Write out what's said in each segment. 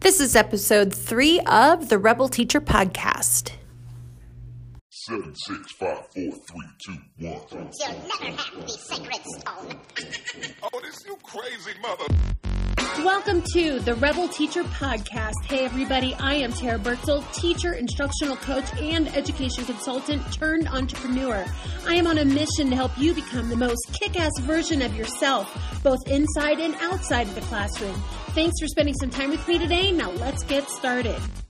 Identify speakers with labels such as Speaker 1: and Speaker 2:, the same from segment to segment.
Speaker 1: This is episode three of the Rebel Teacher Podcast.
Speaker 2: Seven, six, five, four, three, two, one.
Speaker 3: You'll never have the sacred stone.
Speaker 2: Oh, this you crazy mother.
Speaker 4: Welcome to the Rebel Teacher Podcast. Hey, everybody, I am Tara Bertzel, teacher, instructional coach, and education consultant turned entrepreneur. I am on a mission to help you become the most kick ass version of yourself, both inside and outside of the classroom. Thanks for spending some time with me today. Now, let's get started.
Speaker 3: To.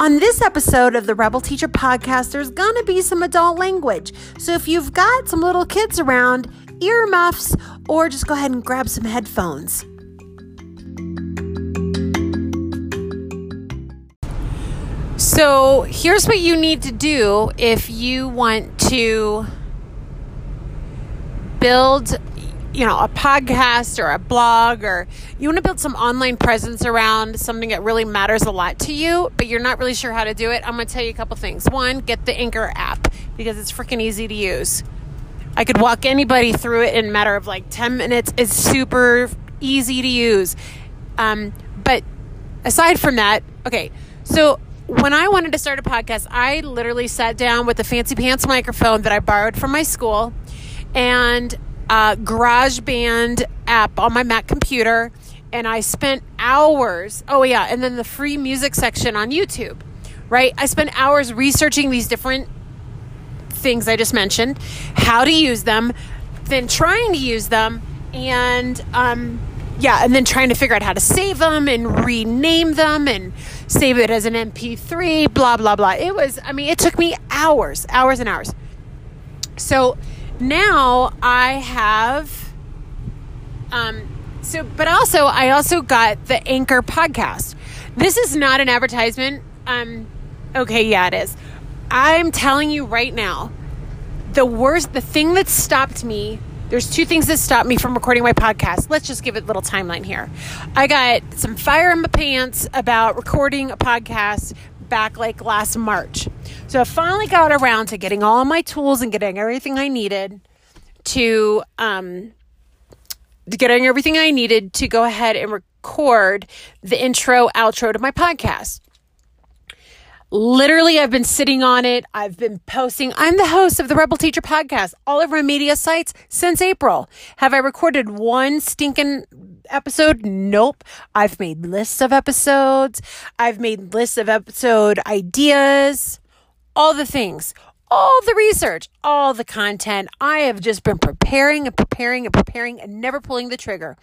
Speaker 1: On this episode of the Rebel Teacher Podcast, there's gonna be some adult language. So if you've got some little kids around, earmuffs, or just go ahead and grab some headphones. So here's what you need to do if you want to build you know a podcast or a blog or you want to build some online presence around something that really matters a lot to you but you're not really sure how to do it i'm going to tell you a couple things. One get the anchor app because it's freaking easy to use. I could walk anybody through it in a matter of like 10 minutes. It's super easy to use. Um, but aside from that okay so when i wanted to start a podcast i literally sat down with a fancy pants microphone that i borrowed from my school and uh, GarageBand app on my Mac computer, and I spent hours. Oh yeah, and then the free music section on YouTube, right? I spent hours researching these different things I just mentioned, how to use them, then trying to use them, and um, yeah, and then trying to figure out how to save them and rename them and save it as an MP3. Blah blah blah. It was. I mean, it took me hours, hours and hours. So now I have um so but also I also got the Anchor podcast. This is not an advertisement. Um okay, yeah it is. I'm telling you right now, the worst the thing that stopped me there's two things that stopped me from recording my podcast. Let's just give it a little timeline here. I got some fire in my pants about recording a podcast back like last March. So I finally got around to getting all my tools and getting everything I needed to um getting everything I needed to go ahead and record the intro outro to my podcast. Literally, I've been sitting on it. I've been posting. I'm the host of the Rebel Teacher podcast all over my media sites since April. Have I recorded one stinking episode? Nope. I've made lists of episodes. I've made lists of episode ideas, all the things, all the research, all the content. I have just been preparing and preparing and preparing and never pulling the trigger.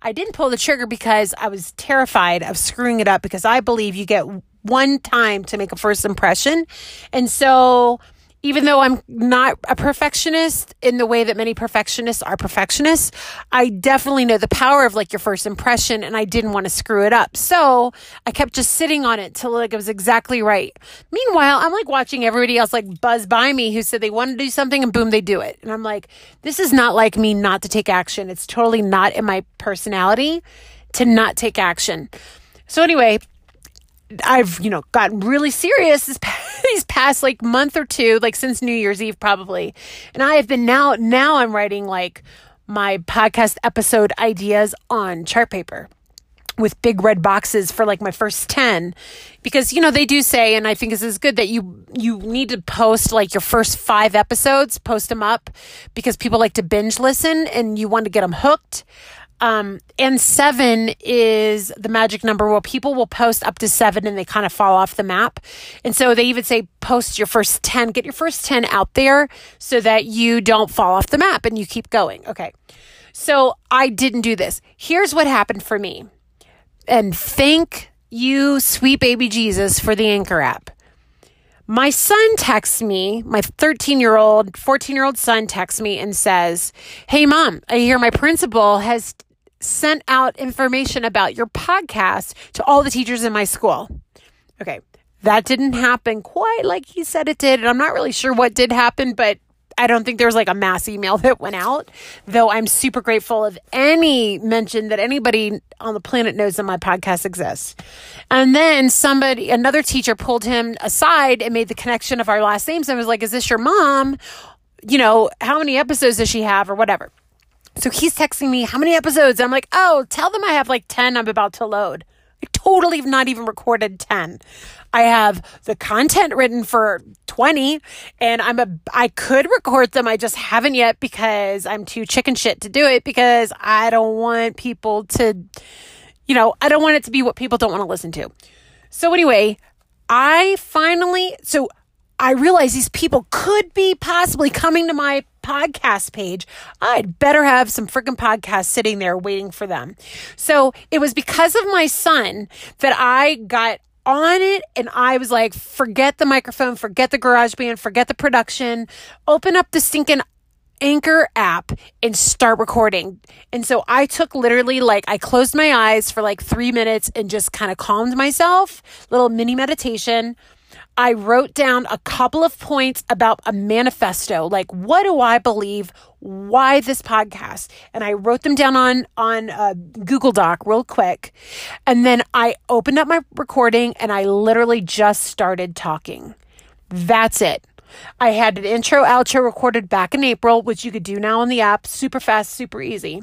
Speaker 1: I didn't pull the trigger because I was terrified of screwing it up because I believe you get one time to make a first impression. And so, even though I'm not a perfectionist in the way that many perfectionists are perfectionists, I definitely know the power of like your first impression and I didn't want to screw it up. So I kept just sitting on it till like it was exactly right. Meanwhile, I'm like watching everybody else like buzz by me who said they want to do something and boom, they do it. And I'm like, this is not like me not to take action. It's totally not in my personality to not take action. So anyway, I've, you know, gotten really serious this past, these past like month or two, like since New Year's Eve probably. And I have been now now I'm writing like my podcast episode ideas on chart paper with big red boxes for like my first 10 because you know they do say and I think this is good that you you need to post like your first 5 episodes post them up because people like to binge listen and you want to get them hooked um, and seven is the magic number where people will post up to seven and they kind of fall off the map. And so they even say post your first 10, get your first 10 out there so that you don't fall off the map and you keep going. Okay. So I didn't do this. Here's what happened for me. And thank you, sweet baby Jesus, for the Anchor app. My son texts me, my 13 year old, 14 year old son texts me and says, Hey, mom, I hear my principal has sent out information about your podcast to all the teachers in my school. Okay, that didn't happen quite like he said it did. And I'm not really sure what did happen, but I don't think there was like a mass email that went out, though I'm super grateful of any mention that anybody on the planet knows that my podcast exists. And then somebody, another teacher pulled him aside and made the connection of our last names and was like, Is this your mom? You know, how many episodes does she have or whatever? So he's texting me, How many episodes? I'm like, Oh, tell them I have like 10 I'm about to load. I totally have not even recorded 10. I have the content written for 20 and I'm a I could record them. I just haven't yet because I'm too chicken shit to do it because I don't want people to you know, I don't want it to be what people don't want to listen to. So anyway, I finally so I realize these people could be possibly coming to my podcast page. I'd better have some freaking podcasts sitting there waiting for them. So it was because of my son that I got on it and I was like, forget the microphone, forget the garage band, forget the production, open up the stinking Anchor app and start recording. And so I took literally like I closed my eyes for like 3 minutes and just kind of calmed myself, little mini meditation. I wrote down a couple of points about a manifesto, like what do I believe, why this podcast, and I wrote them down on on a Google Doc real quick, and then I opened up my recording and I literally just started talking. That's it. I had an intro, outro recorded back in April, which you could do now on the app, super fast, super easy.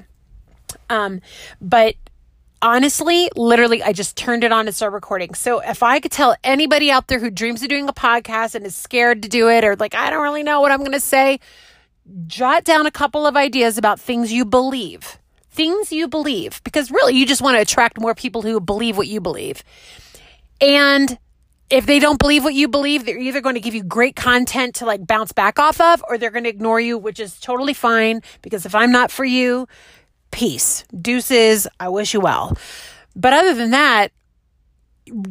Speaker 1: Um, but honestly, literally, I just turned it on and started recording. So if I could tell anybody out there who dreams of doing a podcast and is scared to do it, or like, I don't really know what I'm going to say, jot down a couple of ideas about things you believe. Things you believe, because really, you just want to attract more people who believe what you believe. And if they don't believe what you believe, they're either going to give you great content to like bounce back off of, or they're going to ignore you, which is totally fine. Because if I'm not for you, peace. Deuces. I wish you well. But other than that,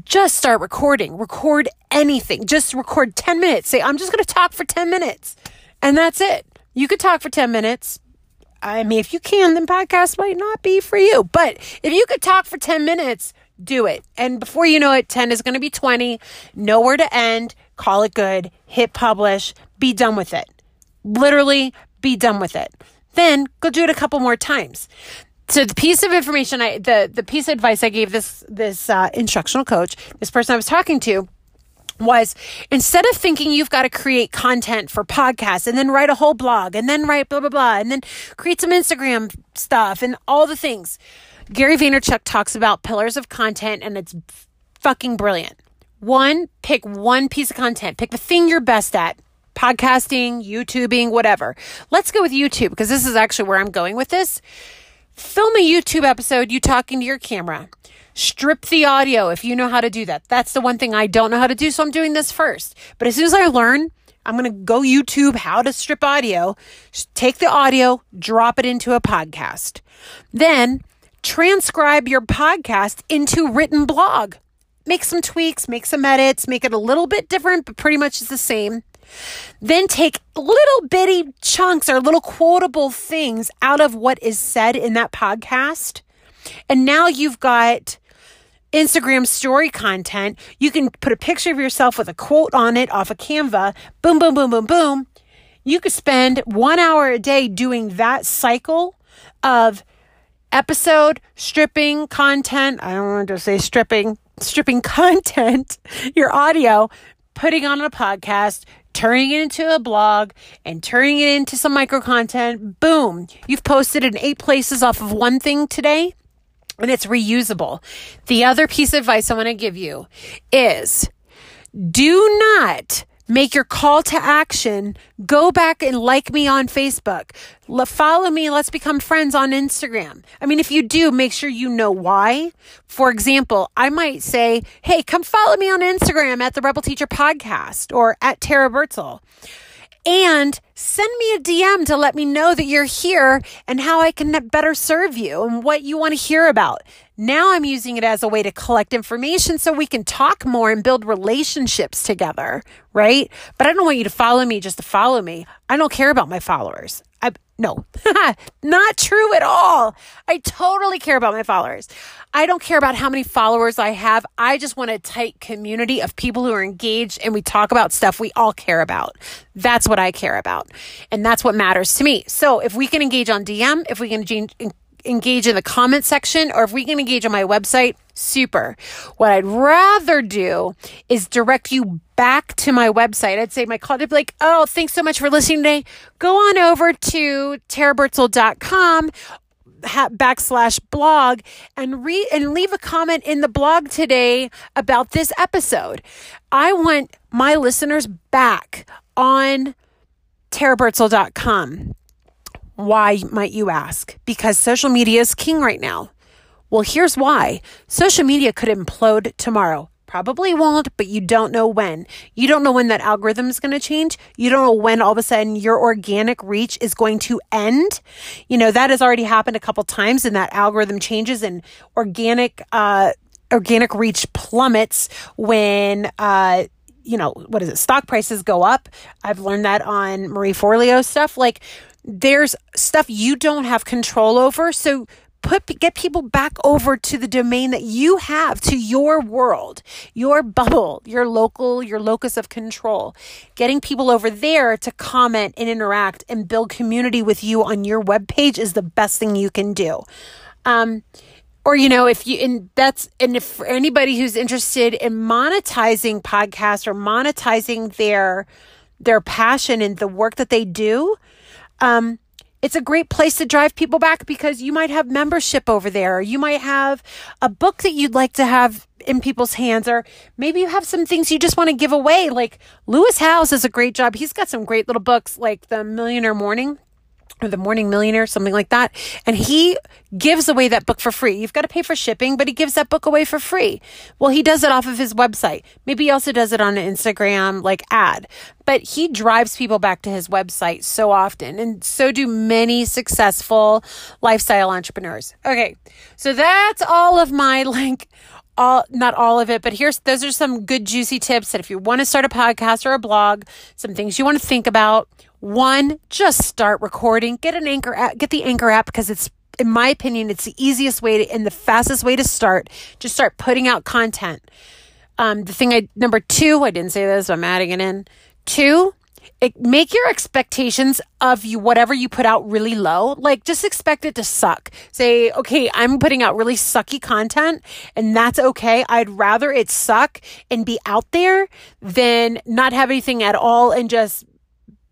Speaker 1: just start recording. Record anything. Just record 10 minutes. Say, I'm just going to talk for 10 minutes. And that's it. You could talk for 10 minutes. I mean, if you can, then podcast might not be for you. But if you could talk for 10 minutes, do it. And before you know it, 10 is going to be 20. Nowhere to end. Call it good. Hit publish. Be done with it. Literally, be done with it. Then go do it a couple more times. So the piece of information I the the piece of advice I gave this this uh, instructional coach, this person I was talking to, was instead of thinking you've got to create content for podcasts and then write a whole blog and then write blah blah blah and then create some Instagram stuff and all the things. Gary Vaynerchuk talks about pillars of content and it's fucking brilliant. One, pick one piece of content. Pick the thing you're best at. Podcasting, YouTubing, whatever. Let's go with YouTube because this is actually where I'm going with this. Film a YouTube episode, you talking to your camera. Strip the audio if you know how to do that. That's the one thing I don't know how to do, so I'm doing this first. But as soon as I learn, I'm going to go YouTube how to strip audio, take the audio, drop it into a podcast. Then transcribe your podcast into written blog. Make some tweaks, make some edits, make it a little bit different, but pretty much it's the same. Then take little bitty chunks or little quotable things out of what is said in that podcast. And now you've got Instagram story content. You can put a picture of yourself with a quote on it off of Canva. Boom, boom, boom, boom, boom. You could spend one hour a day doing that cycle of episode stripping content. I don't want to say stripping, stripping content, your audio, putting on a podcast, turning it into a blog, and turning it into some micro content. Boom. You've posted in eight places off of one thing today and it's reusable. The other piece of advice I want to give you is do not make your call to action go back and like me on Facebook. Follow me let's become friends on Instagram. I mean, if you do, make sure you know why. For example, I might say, hey, come follow me on Instagram at the Rebel Teacher Podcast or at Tara Bertzel and send me a DM to let me know that you're here and how I can better serve you and what you want to hear about. Now I'm using it as a way to collect information so we can talk more and build relationships together, right? But I don't want you to follow me just to follow me. I don't care about my followers. I No, not true at all. I totally care about my followers. I don't care about how many followers I have. I just want a tight community of people who are engaged and we talk about stuff we all care about. That's what I care about. And that's what matters to me. So if we can engage on DM, if we can engage, in the comment section, or if we can engage on my website, super. What I'd rather do is direct you back to my website. I'd say my call to be like, oh, thanks so much for listening today. Go on over to tarabertzel.com ha- backslash blog and read and leave a comment in the blog today about this episode. I want my listeners back on tarabertzel.com. Why might you ask? Because social media is king right now. Well, here's why. Social media could implode tomorrow. Probably won't, but you don't know when. You don't know when that algorithm is going to change. You don't know when all of a sudden your organic reach is going to end. You know, that has already happened a couple times and that algorithm changes and organic, uh, organic reach plummets when, uh, you know, what is it? Stock prices go up. I've learned that on Marie Forleo stuff. Like there's stuff you don't have control over. So put get people back over to the domain that you have to your world your bubble your local your locus of control. Getting people over there to comment and interact and build community with you on your web page is the best thing you can do. Um, or you know if you and that's and if for anybody who's interested in monetizing podcasts or monetizing their their passion and the work that they do um it's a great place to drive people back because you might have membership over there. You might have a book that you'd like to have in people's hands, or maybe you have some things you just want to give away. Like Lewis Howes does a great job. He's got some great little books like The Millionaire Morning or The Morning Millionaire, something like that. And he gives away that book for free. You've got to pay for shipping, but he gives that book away for free. Well, he does it off of his website. Maybe he also does it on an Instagram like ad, but he drives people back to his website so often. And so do many successful lifestyle entrepreneurs. Okay. So that's all of my like, all not all of it but here's those are some good juicy tips that if you want to start a podcast or a blog some things you want to think about one just start recording. Get an anchor app get the anchor app because it's in my opinion it's the easiest way to and the fastest way to start just start putting out content. Um the thing i number two i didn't say this i'm adding it in. Two it, make your expectations of you whatever you put out really low. Like just expect it to suck. Say okay i'm putting out really sucky content and that's okay. I'd rather it suck and be out there than not have anything at all and just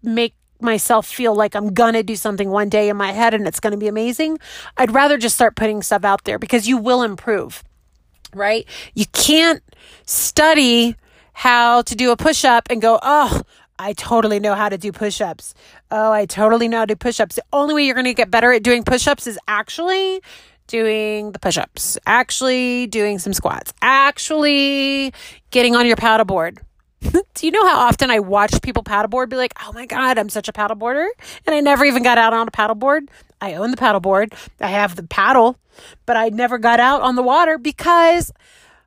Speaker 1: make myself feel like i'm gonna do something one day in my head and it's gonna be amazing i'd rather just start putting stuff out there because you will improve right you can't study how to do a push up and go oh I totally know how to do push ups. Oh, I totally know how to do push ups. The only way you're going to get better at doing push ups is actually doing the push ups, actually doing some squats, actually getting on your paddleboard. do you know how often I watch people paddleboard be like, oh my God, I'm such a paddleboarder? And I never even got out on a paddleboard. I own the paddleboard, I have the paddle, but I never got out on the water because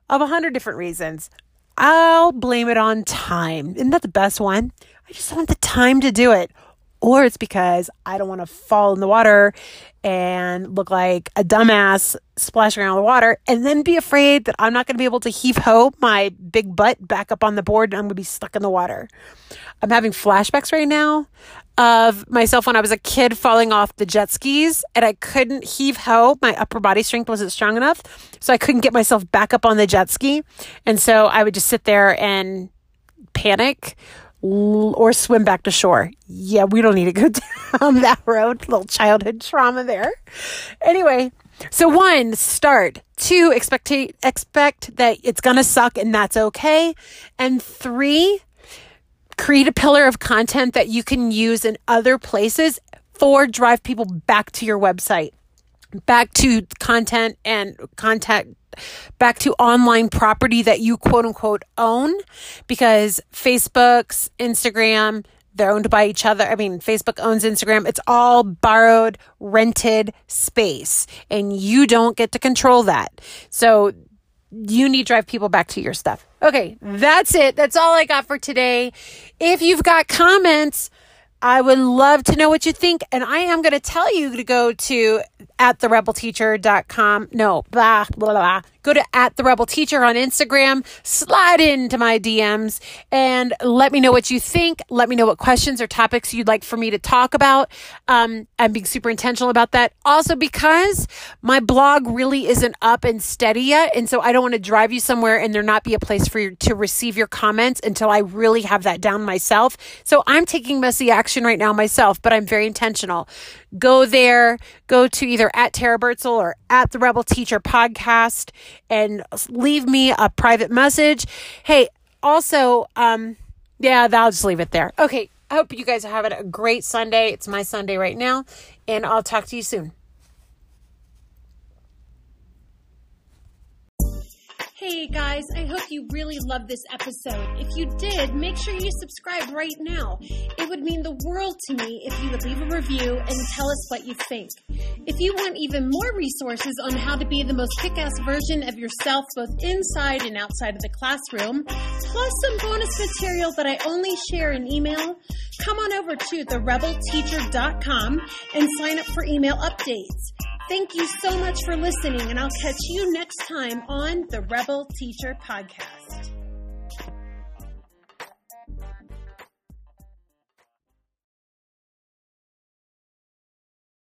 Speaker 1: of a hundred different reasons. I'll blame it on time. Isn't that the best one? I just don't want the time to do it. Or it's because I don't want to fall in the water and look like a dumbass splashing around the water and then be afraid that I'm not going to be able to heave ho my big butt back up on the board and I'm going to be stuck in the water. I'm having flashbacks right now of myself when I was a kid falling off the jet skis and I couldn't heave ho. My upper body strength wasn't strong enough. So I couldn't get myself back up on the jet ski. And so I would just sit there and panic or swim back to shore. Yeah, we don't need to go down that road. Little childhood trauma there. Anyway, so one, start. Two, expect expect that it's gonna suck and that's okay. And three, create a pillar of content that you can use in other places for drive people back to your website back to content and contact back to online property that you quote unquote own because Facebook's Instagram they're owned by each other. I mean, Facebook owns Instagram. It's all borrowed, rented space, and you don't get to control that. So you need to drive people back to your stuff. Okay, that's it. That's all I got for today. If you've got comments, I would love to know what you think. And I am going to tell you to go to at therebelteacher.com. No, blah, blah, blah. Go to at the rebel teacher on Instagram, slide into my DMs and let me know what you think. Let me know what questions or topics you'd like for me to talk about. Um, I'm being super intentional about that. Also, because my blog really isn't up and steady yet. And so I don't want to drive you somewhere and there not be a place for you to receive your comments until I really have that down myself. So I'm taking messy action right now myself, but I'm very intentional. Go there, go to either at Tara Bertzel or at the Rebel Teacher podcast and leave me a private message. Hey, also, um, yeah, I'll just leave it there. Okay. I hope you guys are having a great Sunday. It's my Sunday right now, and I'll talk to you soon.
Speaker 4: Hey guys, I hope you really loved this episode. If you did, make sure you subscribe right now. It would mean the world to me if you would leave a review and tell us what you think. If you want even more resources on how to be the most kick ass version of yourself, both inside and outside of the classroom, plus some bonus material that I only share in email, come on over to therebelteacher.com and sign up for email updates. Thank you so much for listening, and I'll catch you next time on the Rebel Teacher Podcast.